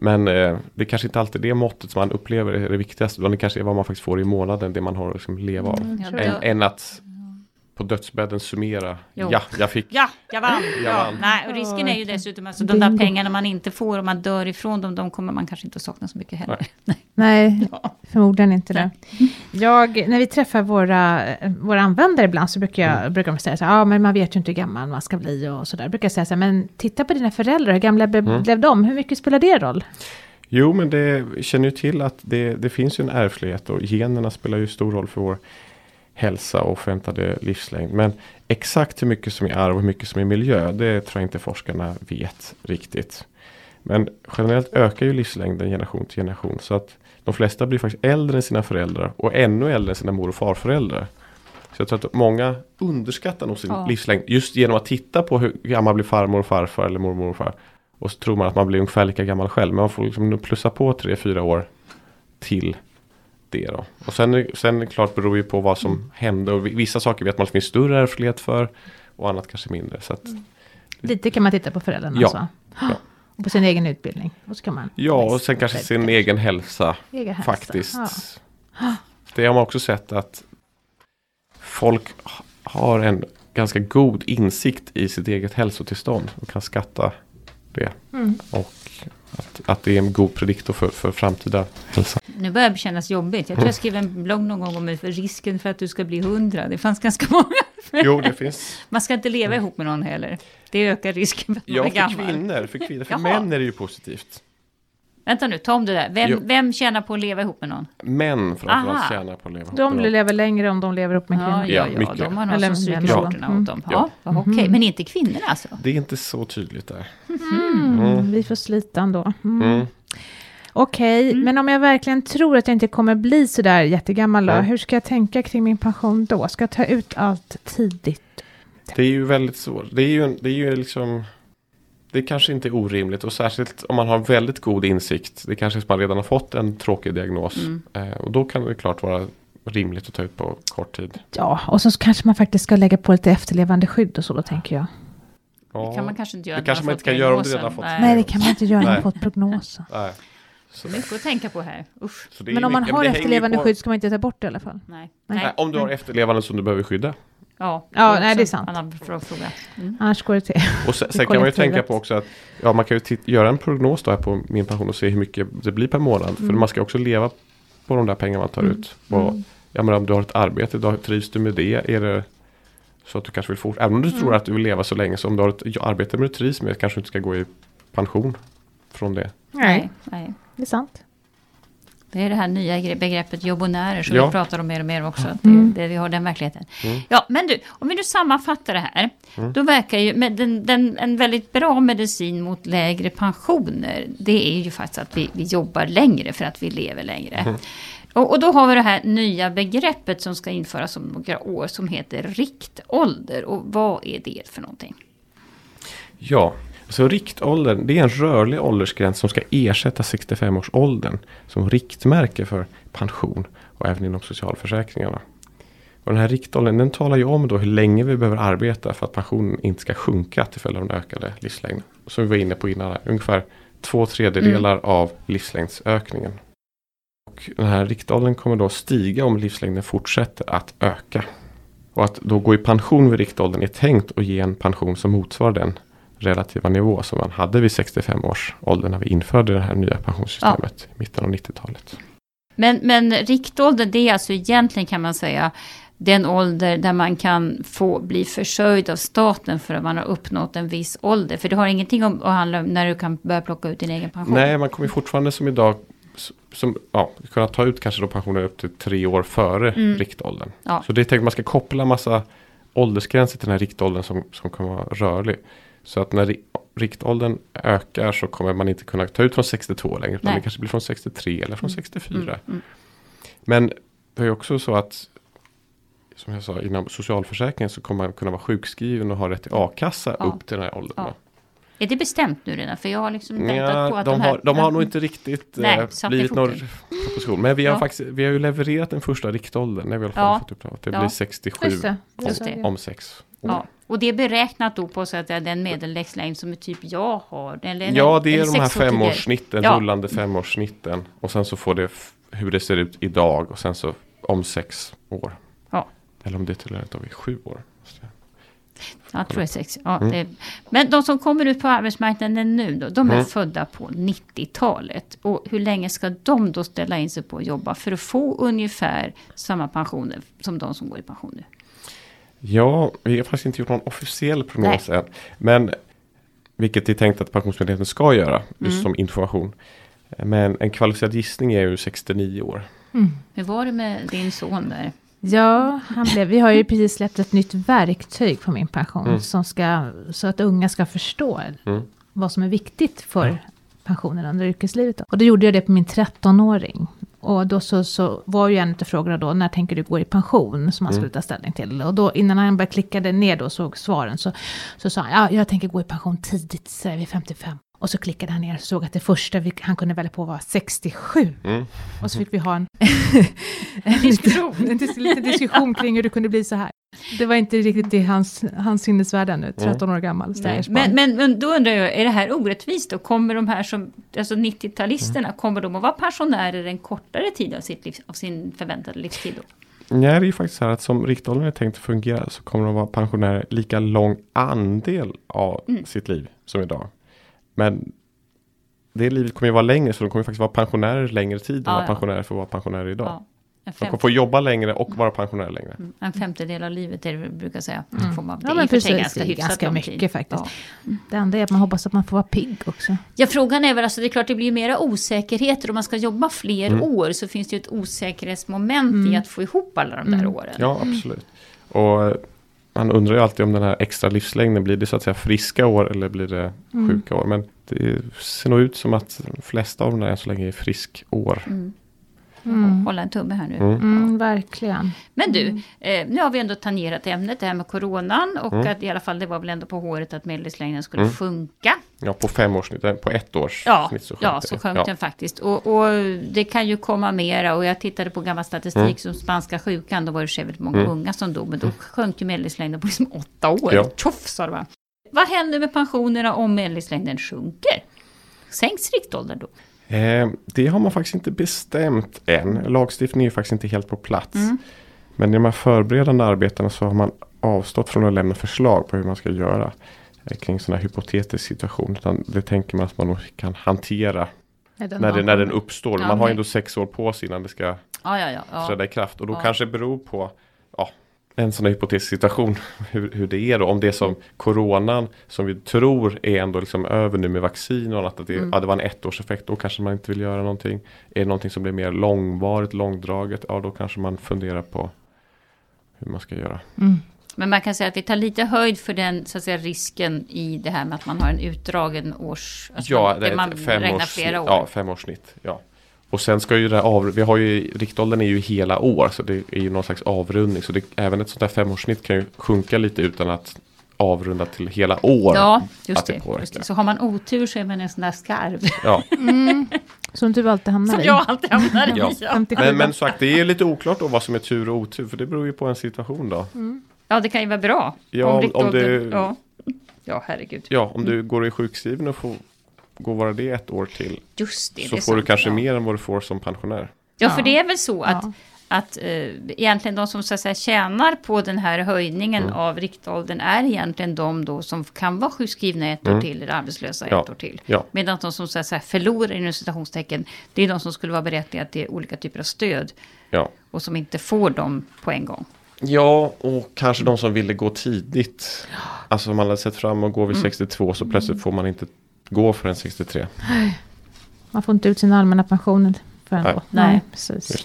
S2: Men eh, det är kanske inte alltid det måttet som man upplever är det viktigaste. Utan det kanske är vad man faktiskt får i månaden, det man har att liksom leva av.
S1: Mm.
S2: Än, än att på dödsbädden summera.
S3: Jo.
S2: Ja, jag fick.
S3: Ja, jag vann!
S2: Jag
S3: ja,
S2: vann.
S3: Nej, och risken är ju dessutom alltså de där pengarna man inte får om man dör ifrån dem, de kommer man kanske inte att sakna så mycket heller.
S1: Nej, <laughs>
S3: Ja.
S1: förmodligen inte det. Jag, när vi träffar våra, våra användare ibland så brukar,
S2: Mm.
S1: jag, brukar de säga så här, ja men man vet ju inte hur gammal man ska bli och sådär. Brukar jag säga så här, men titta på dina föräldrar, hur gamla be-
S2: Mm.
S1: blev de? Hur mycket spelar det roll?
S2: Jo, men det känner ju till att det, det finns ju en ärftlighet och generna spelar ju stor roll för vår hälsa och förväntade livslängd. Men exakt hur mycket som är arv och hur mycket som är miljö, det tror jag inte forskarna vet riktigt. Men generellt ökar ju livslängden generation till generation. Så att de flesta blir faktiskt äldre än sina föräldrar och ännu äldre än sina mor och farföräldrar. Så jag tror att många underskattar nog sin
S3: Ja.
S2: livslängd just genom att titta på hur gammal blir farmor och farfar eller mormor och far. Och så tror man att man blir ungefär lika gammal själv. Men man får liksom plussa på 3-4 år till det då. Och sen, sen klart beror ju på vad som
S3: Mm.
S2: hände. Och vi- vissa saker vet man att det finns större ärftlighet för. Och annat kanske mindre. Så att,
S1: Lite kan man titta på föräldrarna
S2: Ja.
S1: alltså.
S2: Ja. <gasps>
S1: Och på sin egen utbildning. Och så kan man
S2: ja, och sen kanske sin egen hälsa.
S1: egen hälsa.
S2: Faktiskt.
S1: Ja.
S2: Det har man också sett att folk ha- har en ganska god insikt i sitt eget hälsotillstånd. Och kan skatta det.
S1: Mm.
S2: Och att, att det är en god prediktor för, för framtida hälsa.
S3: Nu börjar det kännas jobbigt. Jag tror jag skrev en blogg någon gång om för risken för att du ska bli hundra. Det fanns ganska <laughs> många.
S2: Jo, det finns.
S3: Man ska inte leva ihop med någon heller. Det ökar risken för att man
S2: Ja,
S3: är
S2: för
S3: gammal.
S2: kvinnor. För, kvinnor, för
S3: Jaha.
S2: män är det ju positivt.
S3: Vänta nu, ta om det där.
S2: Jo.
S3: Vem, vem tjänar på att leva ihop med någon?
S2: Män framförallt
S3: Aha.
S2: tjänar på att leva ihop
S1: De
S2: med någon.
S1: lever längre om de lever upp med
S3: Ja,
S1: kvinnor.
S3: ja,
S2: Ja,
S3: ja,
S2: mycket.
S3: de har någon
S1: Eller
S3: som stryker skjortorna
S1: Mm.
S3: åt dem. Ja,
S2: Ja.
S3: ja, okej. Men inte kvinnor alltså?
S2: Det är inte så tydligt där.
S1: Mm, vi får slita ändå. Mm.
S2: Mm.
S1: Okej, men om jag verkligen tror att jag inte kommer bli så där jättegammal då,
S2: Mm.
S1: hur ska jag tänka kring min pension då? Ska jag ta ut allt tidigt?
S2: Det är ju väldigt svårt. Det är ju, det är ju liksom Det kanske inte är orimligt och särskilt om man har väldigt god insikt. Det kanske är som man redan har fått en tråkig diagnos.
S3: Mm.
S2: Eh, och då kan det klart vara rimligt att ta ut på kort tid.
S1: Ja, och så kanske man faktiskt ska lägga på lite efterlevande skydd och så då tänker jag.
S2: Ja.
S3: Det kan man kanske inte göra.
S2: Det kanske
S3: man
S2: inte kan göra om du redan har fått
S3: Nej.
S1: Nej, det kan man inte göra när man fått prognosen.
S2: Nej. Så,
S3: Mycket att tänka på här.
S1: Men om man
S2: mycket-
S1: har efterlevande
S2: på-
S1: skydd ska man inte ta bort det i alla fall.
S3: Nej.
S1: Nej.
S2: Nej, om du har efterlevande som du behöver skydda.
S3: Ja,
S1: Ja,
S3: är
S1: nej, det är sant.
S3: En annan fråga. Mm.
S1: Annars går det till.
S2: Och sen, sen kan man ju tänka på också att ja, man kan ju göra en prognos då här på min pension och se hur mycket det blir per månad. För
S1: Mm.
S2: man ska också leva på de där pengarna man tar
S1: Mm.
S2: ut. Och, jag menar, om du har ett arbete, då trivs du med det? Är det så att du kanske vill fortsätta? Även om du
S1: Mm.
S2: tror att du vill leva så länge, så om du har ett arbete med du trivs med, kanske du inte ska gå i pension från det.
S1: Nej,
S3: nej.
S1: det är sant.
S3: Det är det här nya gre- begreppet jobbonärer som
S2: Ja.
S3: vi pratar om mer och mer också. Att det,
S1: Mm.
S3: det, vi har den verkligheten.
S2: Mm.
S3: Ja, men du, om vi nu sammanfattar det här.
S2: Mm.
S3: Då verkar ju med den, den, en väldigt bra medicin mot lägre pensioner. Det är ju faktiskt att vi, vi jobbar längre för att vi lever längre.
S2: Mm.
S3: Och, och då har vi det här nya begreppet som ska införas om några år som heter riktålder. Och vad är det för någonting?
S2: Ja, så riktåldern det är en rörlig åldersgräns som ska ersätta 65-årsåldern som riktmärke för pension och även inom socialförsäkringarna. Och den här riktåldern den talar ju om då hur länge vi behöver arbeta för att pensionen inte ska sjunka till följd av den ökade livslängden. Som vi var inne på innan, här, ungefär två tredjedelar av livslängdsökningen. Och den här riktåldern kommer då stiga om livslängden fortsätter att öka. Och att då gå i pension vid riktåldern är tänkt att ge en pension som motsvarar den relativa nivå som man hade vid 65 års ålder när vi införde det här nya pensionssystemet i mitten av 90-talet.
S3: Men, men riktålder det är alltså egentligen kan man säga den ålder där man kan få bli försörjd av staten för att man har uppnått en viss ålder. För det har ingenting om att handla om när du kan börja plocka ut din egen pension.
S2: Nej, man kommer fortfarande som idag som, ja, kunna ta ut kanske då pensioner upp till tre år före
S3: Mm.
S2: riktåldern.
S3: Ja.
S2: Så det är tänkt att man ska koppla massa åldersgränser till den här riktåldern som, som kommer vara rörlig. Så att när ri- riktåldern ökar så kommer man inte kunna ta ut från 62 längre. Utan
S3: Nej.
S2: det kanske blir från 63 eller från
S3: Mm.
S2: 64.
S3: Mm, mm.
S2: Men det är också så att som jag sa, inom socialförsäkringen så kommer man kunna vara sjukskriven och ha rätt till a-kassa
S3: Ja.
S2: upp till den här åldern.
S3: Ja. Är det bestämt nu redan? För jag har liksom väntat
S2: Ja,
S3: på att
S2: de,
S3: de här...
S2: har, de har nog inte riktigt
S3: Nej,
S2: eh,
S3: i
S2: blivit någon proposition. Men vi har,
S3: Ja.
S2: faktiskt, vi har ju levererat den första riktåldern. När vi har
S3: Ja.
S2: fått uppdrag. Det
S3: Ja.
S2: blir 67
S1: Just det.
S3: Just det.
S2: om, om sex år.
S3: Och det är beräknat då på så att det är den medellängdslängd som typ jag har. Eller,
S2: Ja, det är de här femårssnitten,
S3: Ja.
S2: rullande femårssnitten. Och sen så får det hur det ser ut idag och sen så om sex år.
S3: Ja.
S2: Eller om det till och med är sju år.
S3: Jag tror det är sex. Ja,
S2: Mm.
S3: det, men de som kommer ut på arbetsmarknaden nu då, de är
S2: Mm.
S3: födda på 90-talet. Och hur länge ska de då ställa in sig på att jobba för att få ungefär samma pensioner som de som går i pension nu?
S2: Ja, vi har faktiskt inte gjort någon officiell prognos än. Men vilket det är tänkt att Pensionsmyndigheten ska göra, just
S3: Mm.
S2: som information. Men en kvalificerad gissning är ju 69 år.
S3: Hur var det med din son där?
S1: Ja, han blev, vi har ju precis släppt ett nytt verktyg på min pension.
S2: Mm.
S1: Som ska, så att unga ska förstå
S2: Mm.
S1: vad som är viktigt för pensionen under yrkeslivet. Då. Och då gjorde jag det på min 13-åring. Och då så, så var ju en av frågorna då, när tänker du gå i pension? Som han skulle
S2: Mm.
S1: ta ställning till. Och då innan han bara klickade ner då och såg svaren så, så sa han, ja, jag tänker gå i pension tidigt, så är vi 55. Och så klickade han ner och såg att det första vi, han kunde välja på var 67.
S2: Mm.
S1: Och så fick vi ha en, <laughs>
S3: En diskussion.
S1: en dis- liten diskussion kring hur det kunde bli så här. Det var inte riktigt i hans, hans sinnesvärld ännu, 13 år gammal
S3: men, men, men då undrar jag, är det här orättvist då? Kommer de här som, alltså 90-talisterna, kommer de att vara pensionärer en kortare tid av, sitt liv, av sin förväntade livstid då?
S2: Nej, det är ju faktiskt så här att som riktåldern är tänkt att fungera så kommer de vara pensionärer lika lång andel av
S3: Mm.
S2: sitt liv som idag. Men det livet kommer ju vara längre så de kommer faktiskt vara pensionärer längre tid än
S3: Ja,
S2: vad
S3: ja.
S2: pensionärer får vara pensionärer idag.
S3: Ja,
S2: De
S3: fem,
S2: kommer få jobba längre och vara pensionärer längre.
S3: mm, en femtedel av livet är det vi brukar säga.
S1: Mm.
S3: Får man,
S1: Ja, men
S3: i
S1: precis,
S3: ganska
S1: det är
S3: hyfsat
S1: ganska mycket
S3: tid.
S1: faktiskt.
S3: Ja.
S1: Det enda är att man hoppas att man får vara pigg också.
S3: Ja, frågan är väl, alltså det är klart det blir mera osäkerheter. Om man ska jobba fler
S2: Mm.
S3: år så finns det ju ett osäkerhetsmoment i
S1: Mm.
S3: att få ihop alla de där
S1: Mm.
S3: åren.
S2: Ja, absolut. Och man undrar ju alltid om den här extra livslängden blir det så att säga friska år eller blir det
S1: Mm.
S2: sjuka år. Men det ser nog ut som att de flesta av dem där än så länge är friskår.
S3: Mm.
S1: Mm.
S3: Hålla en tumme här nu.
S2: Mm.
S1: Mm, verkligen.
S3: Men du, eh, nu har vi ändå tangerat ämnet, det här med coronan och
S2: Mm.
S3: att i alla fall det var väl ändå på håret att medellivslängden skulle
S2: Mm.
S3: sjunka.
S2: Ja, på fem års snitt, på ett års
S3: Ja,
S2: snitt så sjönk
S3: ja så sjönk
S2: ja.
S3: den faktiskt. Och, och det kan ju komma mera och jag tittade på gammal statistik
S2: Mm.
S3: som spanska sjukan, då var det väldigt många
S2: Mm.
S3: unga som dog, men då sjönk ju medellivslängden på liksom åtta år.
S2: Ja.
S3: Tjoff sa det va. Vad händer med pensionerna om medellivslängden sjunker? Sänks riktåldern då?
S2: Eh, det har man faktiskt inte bestämt än. Lagstiftningen är faktiskt inte helt på plats.
S3: Mm.
S2: Men i de här förberedande arbetena så har man avstått från att lämna förslag på hur man ska göra eh, kring sådana här hypotetisk situation. Utan det tänker man att man nog kan hantera
S1: Är den
S2: när, det, när den uppstår.
S3: Ja,
S2: man har ändå sex år på sig innan det ska
S3: Ja, ja, ja.
S2: träda i kraft. Och då kanske det beror på ja, en sån här hypotetisk situation. Hur, hur det är då. Om det är som coronan som vi tror är ändå liksom över nu med vaccin och annat. Att det,
S1: Mm.
S2: ja, det var en ettårseffekt. Då kanske man inte vill göra någonting. Är det någonting som blir mer långvarigt, långdraget. Ja då kanske man funderar på hur man ska göra.
S1: Mm.
S3: Men man kan säga att vi tar lite höjd för den så att säga, risken i det här med att man har en utdragen års... Alltså
S2: ja,
S3: man,
S2: det
S3: man
S2: ett
S3: räknar
S2: femårs,
S3: flera år.
S2: ja, femårssnitt. Ja. Och sen ska ju det här av, vi har ju, riktåldern är ju hela år så det är ju någon slags avrundning. Så det, även ett sånt där femårssnitt kan ju sjunka lite utan att avrunda till hela år.
S3: Ja,
S2: att
S3: just
S2: det
S3: just det. Så har man otur så är man en sån där skarv.
S2: Ja. <laughs>
S1: Mm. Som du alltid hamnar
S3: Som
S1: i.
S3: jag alltid hamnar i.
S2: Ja.
S3: Ja. <laughs>
S1: 57.
S2: Men, men sagt, det är lite oklart då vad som är tur och otur. För det beror ju på en situation då.
S3: ja, det kan ju vara bra.
S2: Ja, om
S3: riktåldern-
S2: det-
S3: ja. ja, herregud.
S2: Ja, om du går i sjukskriven och får gå vara det ett år till.
S3: Just det.
S2: så
S3: det
S2: får du
S3: sant,
S2: kanske
S3: ja.
S2: mer än vad du får som pensionär.
S3: Ja, för det är väl så att,
S1: Ja.
S3: att eh, egentligen de som så att säga, tjänar på den här höjningen
S2: Mm.
S3: av riktåldern är egentligen de då som kan vara sjukskrivna ett år
S2: Mm.
S3: till eller arbetslösa
S2: Ja.
S3: ett år till.
S2: Ja.
S3: Medan de som så att säga, förlorar inom citationstecken, det är de som skulle vara berättigade till olika typer av stöd
S2: Ja.
S3: och som inte får dem på en gång.
S2: Ja, och kanske de som ville gå tidigt. Alltså om man hade sett fram och gå vid 62 så plötsligt får man inte gå förrän 63.
S1: Man får inte ut sina allmänna pensioner förrän
S2: Nej.
S1: då.
S3: Nej.
S1: Nej, precis.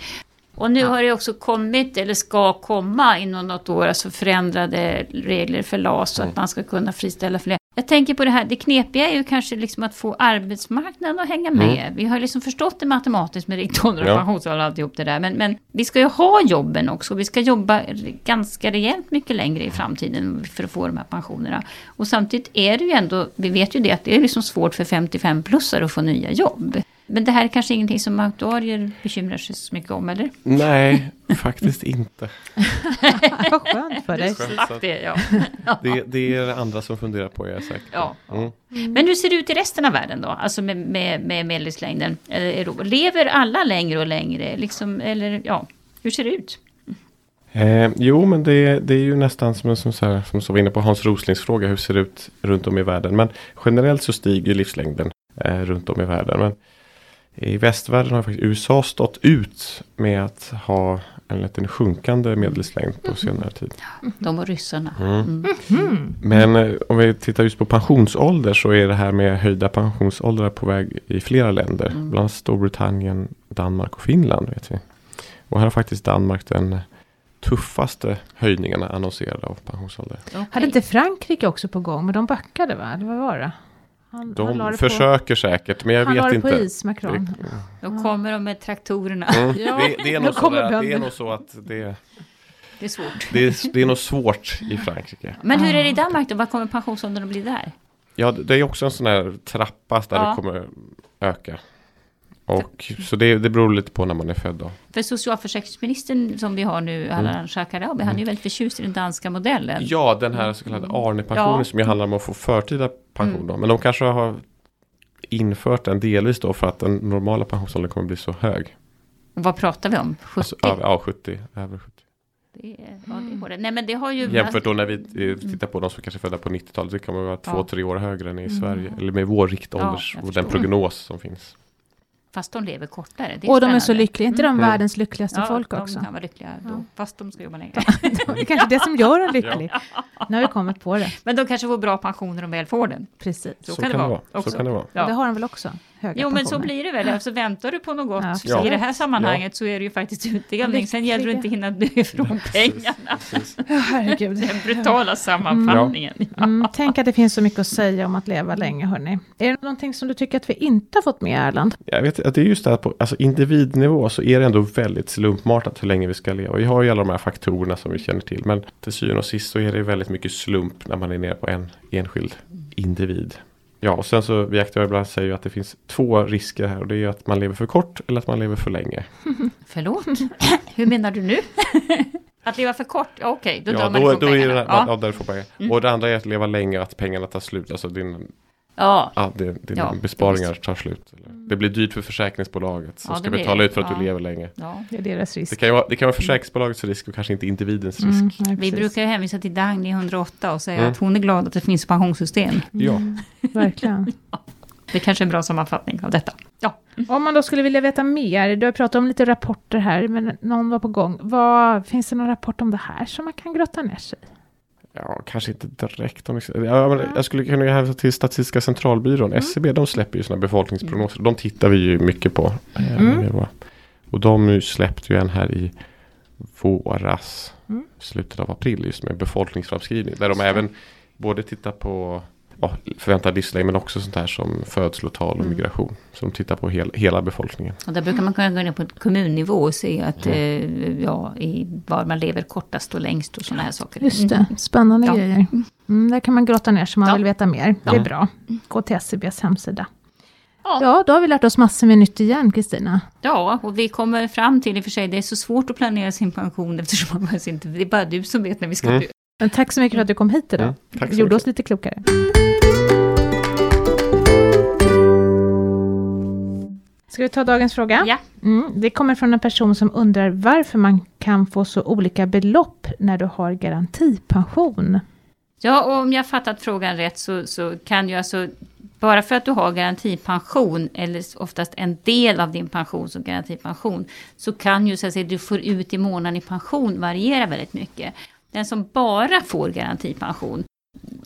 S3: Och nu har det också kommit, eller ska komma inom något år, alltså förändrade regler för LAS så
S2: Mm.
S3: att man ska kunna friställa fler. Jag tänker på det här, det knepiga är ju kanske liksom att få arbetsmarknaden att hänga med. Vi har liksom förstått det matematiskt med riktålder och
S2: Ja.
S3: pensionsålder och alltihop det där. Men, men vi ska ju ha jobben också. Vi ska jobba ganska rejält mycket längre i framtiden för att få de här pensionerna. Och samtidigt är det ju ändå, vi vet ju det, att det är liksom svårt för 55-plussare att få nya jobb. Men det här är kanske ingenting som aktuarier bekymrar sig så mycket om, eller?
S2: Nej, <laughs> faktiskt inte. <laughs>
S1: Vad skönt för dig.
S2: Skönt,
S3: det, <laughs> ja.
S2: Det, det är det andra som funderar på, jag är säker.
S3: Ja.
S2: Mm.
S3: Men hur ser det ut i resten av världen då? Alltså med, med, med medellivslängden? Lever alla längre och längre? Liksom, eller ja, hur ser det ut?
S2: Eh, jo, men det, det är ju nästan som, som, så här, som så var inne på Hans Roslings fråga. Hur ser det ut runt om i världen? Men generellt så stiger livslängden eh, runt om i världen. Men i västvärlden har faktiskt USA stått ut med att ha en liten sjunkande medellivslängd på senare tid.
S3: De och ryssarna.
S2: Mm.
S1: Mm.
S2: Men eh, om vi tittar just på pensionsålder så är det här med höjda pensionsåldrar på väg i flera länder.
S3: Mm.
S2: Bland annat Storbritannien, Danmark och Finland vet vi. Och här har faktiskt Danmark den tuffaste höjningarna annonserade av pensionsålder.
S3: Okej.
S1: Hade inte Frankrike också på gång, men de backade va? Eller vad var det? Han, han
S2: De
S1: det
S2: försöker säkert men jag
S1: på, han la
S2: vet
S1: det
S2: inte.
S1: på is, Macron.
S2: Det,
S3: Då kommer de med traktorerna.
S2: mm, <laughs>
S1: Ja,
S2: det, det, är nog så där, det är nog så att det,
S3: Det är svårt.
S2: det, är, det är nog svårt i Frankrike.
S3: Men hur är det i Danmark då? Vad kommer pensionsåldern att bli där?
S2: Ja, det är också en sån här trappa där
S3: Ja.
S2: det kommer öka. Och, så det, det beror lite på när man är född då.
S3: För socialförsäkringsministern som vi har nu, Ardalan Shekarabi, han är ju väldigt förtjust i den danska modellen.
S2: Ja, den här så kallade Arne-pensionen
S3: Ja.
S2: som ju handlar om att få förtida pension.
S3: Mm.
S2: Då. Men de kanske har infört den delvis då för att den normala pensionsåldern kommer bli så hög.
S3: Vad pratar vi om? 70?
S2: Alltså, ja, ja, 70. Över 70.
S3: Det är, ja, det är. Nej men det har ju...
S2: Jämfört då när vi eh, tittar på de som kanske är födda på 90-talet. Det man vara två,
S3: Ja.
S2: tre år högre än i
S1: Mm.
S2: Sverige. Eller med vår riktålders
S3: Ja,
S2: och den prognos som finns.
S3: Fast de lever kortare. Det
S1: Och de är så
S3: spännande.
S1: lyckliga, inte de
S2: Mm.
S1: världens lyckligaste
S3: Ja,
S1: folk
S3: de
S1: också?
S3: kan vara lyckliga då,
S1: Ja.
S3: fast de ska jobba längre. <laughs>
S1: Det är kanske det som gör en lycklig. Nu har vi kommit på det.
S3: Men de kanske får bra pensioner om de väl får den.
S1: Precis.
S3: Så kan det vara också.
S2: Så kan det vara.
S3: Ja.
S1: Det har de väl också? Höga
S3: Jo men så blir det väl, alltså väntar du på något gott
S1: Ja,
S3: så i det här sammanhanget så är det ju faktiskt utdelning. Sen gäller det inte hinna dö ifrån pengarna. <laughs>
S1: Ja, herregud.
S3: Den brutala sammanfattningen.
S1: Mm, tänk att det finns så mycket att säga om att leva länge, hörni. Är det någonting som du tycker att vi inte har fått med, Erland?
S2: Jag vet att det är just det här på alltså individnivå så är det ändå väldigt slumpmatat hur länge vi ska leva. Vi har ju alla de här faktorerna som vi känner till. Men till syvende och sist så är det väldigt mycket slump när man är nere på en enskild individ. Ja, och sen så vi aktörer ibland säger ju att det finns två risker här och det är att man lever för kort eller att man lever för länge. <laughs>
S3: Förlåt? <laughs> Hur menar du nu? <laughs> Att leva för kort? Okej, då drar
S2: ja,
S3: man
S2: då,
S3: ifrån
S2: då är det,
S3: pengarna.
S2: ja.
S3: Ja.
S2: Ja, där får pengar.
S3: Mm.
S2: Och det andra är att leva länge att pengarna tar slut. Alltså din,
S3: ja,
S2: ja, din, dina
S3: Ja,
S2: besparingar tar slut. Eller, det blir dyrt för försäkringsbolaget som
S3: Ja,
S2: ska
S3: det
S2: betala
S3: det.
S2: ut för att
S3: Ja.
S2: du lever länge.
S3: ja.
S1: Det är deras
S2: Det
S1: risk.
S2: kan ju vara, det kan vara försäkringsbolagets risk och kanske inte individens risk.
S1: Mm, nej,
S3: Vi brukar ju hänvisa till Dagny 108 och säga
S2: Mm.
S3: att hon är glad att det finns pensionssystem.
S2: Ja.
S1: Mm, verkligen. <laughs>
S3: Det kanske är en bra sammanfattning av detta. Ja.
S1: Om man då skulle vilja veta mer, du har pratat om lite rapporter här, men någon var på gång. Vad, finns det någon rapport om det här som man kan grotta ner sig i?
S2: Ja, kanske inte direkt. Om ja, jag skulle kunna hänvisa till Statistiska centralbyrån.
S1: Mm.
S2: SCB, de släpper ju sådana befolkningsprognoser. De tittar vi ju mycket på. eh,
S1: Mm.
S2: Och de släppte ju en här i våras.
S1: Mm.
S2: Slutet av april just med befolkningsframskrivning. Där de även både tittar på ja, förväntad livslängd men också sånt här som födslotal och
S3: Mm.
S2: migration. Så de tittar på hel, hela befolkningen.
S3: Och där brukar man kunna gå ner på kommunnivå och se att
S2: Mm.
S3: eh, ja, i var man lever kortast och längst och sådana här saker.
S1: Just det,
S3: Mm.
S1: spännande
S3: Ja.
S1: grejer. Mm, där kan man grotta ner sig om man
S3: Ja.
S1: vill veta mer. Det är
S3: Ja.
S1: bra. Gå till SCBs hemsida.
S3: Ja.
S1: Ja, då har vi lärt oss massor med nytt igen, Kristina.
S3: Ja, och vi kommer fram till i och för sig, det är så svårt att planera sin pension eftersom man inte, det är bara du som vet när vi ska
S2: Mm.
S3: dö.
S1: Men tack så mycket för att du kom hit idag.
S2: Mm, tack så
S1: Gjorde
S2: mycket.
S1: oss lite klokare. Ska vi ta dagens fråga?
S3: Ja.
S1: Mm, det kommer från en person som undrar varför man kan få så olika belopp när du har garantipension.
S3: Ja, och om jag fattat frågan rätt så, så kan ju alltså, bara för att du har garantipension, eller oftast en del av din pension som garantipension, så kan ju så att säga, du får ut i månaden i pension variera väldigt mycket. Den som bara får garantipension,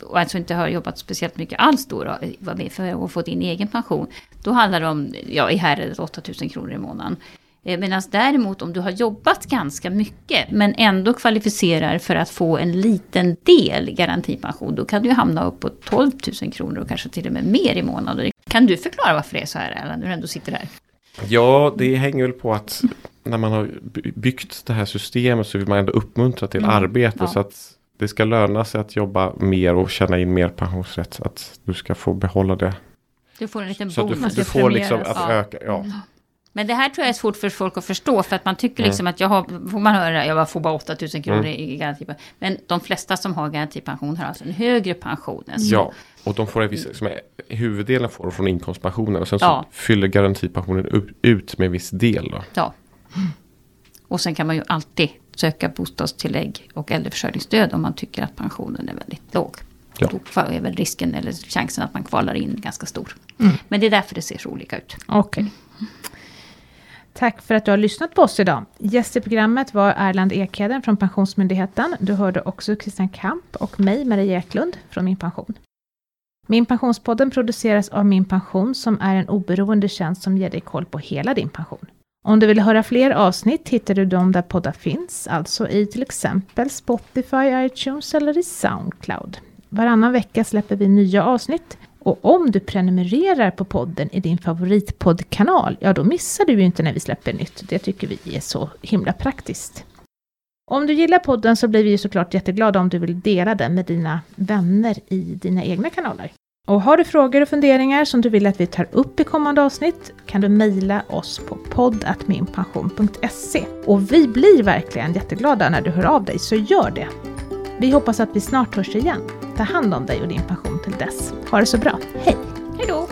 S3: och alltså inte har jobbat speciellt mycket alls då, då var med för att få din egen pension, då handlar det om, ja i häradet 8000 kronor i månaden. Eh, Medan däremot om du har jobbat ganska mycket men ändå kvalificerar för att få en liten del garantipension, då kan du hamna upp på 12 000 kronor och kanske till och med mer i månaden. Kan du förklara varför det är så här, Erland, när du ändå sitter här?
S2: Ja, det hänger väl på att när man har by- byggt det här systemet så vill man ändå uppmuntra till
S3: Mm,
S2: arbete.
S3: ja.
S2: Så att det ska löna sig att jobba mer och tjäna in mer pensionsrätt. Så att du ska få behålla det.
S3: Du får en liten
S2: Så att du,
S3: bonus.
S2: du
S1: ska
S2: får liksom att
S3: Ja.
S2: öka. Ja.
S3: Men det här tror jag är svårt för folk att förstå för att man tycker
S2: Mm.
S3: liksom att jag har, får man höra, jag får bara 8000 kronor
S2: Mm.
S3: i garantipension. Men de flesta som har garantipension har alltså en högre pension än så.
S2: ja, och de får en viss, som är, huvuddelen får från inkomstpensionen. Och sen så
S3: Ja.
S2: fyller garantipensionen upp, ut med en viss del. Då.
S3: Ja. Och sen kan man ju alltid söka bostadstillägg och äldreförsörjningsstöd om man tycker att pensionen är väldigt låg.
S2: Ja.
S3: Då är väl risken eller chansen att man kvalar in ganska stor.
S1: Mm.
S3: Men det är därför det ser så olika ut.
S1: Okej. Tack för att du har lyssnat på oss idag. Gäst i programmet var Erland Ekheden från Pensionsmyndigheten. Du hörde också Christian Kamp och mig, Maria Eklund, från Min Pension. Min Pensionspodden produceras av Min Pension som är en oberoende tjänst som ger dig koll på hela din pension. Om du vill höra fler avsnitt hittar du dem där poddar finns, alltså i till exempel Spotify, iTunes eller i Soundcloud. Varannan vecka släpper vi nya avsnitt och om du prenumererar på podden i din favoritpoddkanal, ja då missar du ju inte när vi släpper nytt. Det tycker vi är så himla praktiskt. Om du gillar podden så blir vi ju såklart jätteglada om du vill dela den med dina vänner i dina egna kanaler. Och har du frågor och funderingar som du vill att vi tar upp i kommande avsnitt kan du mejla oss på poddatminpension.se. Och vi blir verkligen jätteglada när du hör av dig, så gör det! Vi hoppas att vi snart hörs igen. Ta hand om dig och din pension till dess. Ha det så bra. Hej!
S3: Hej då!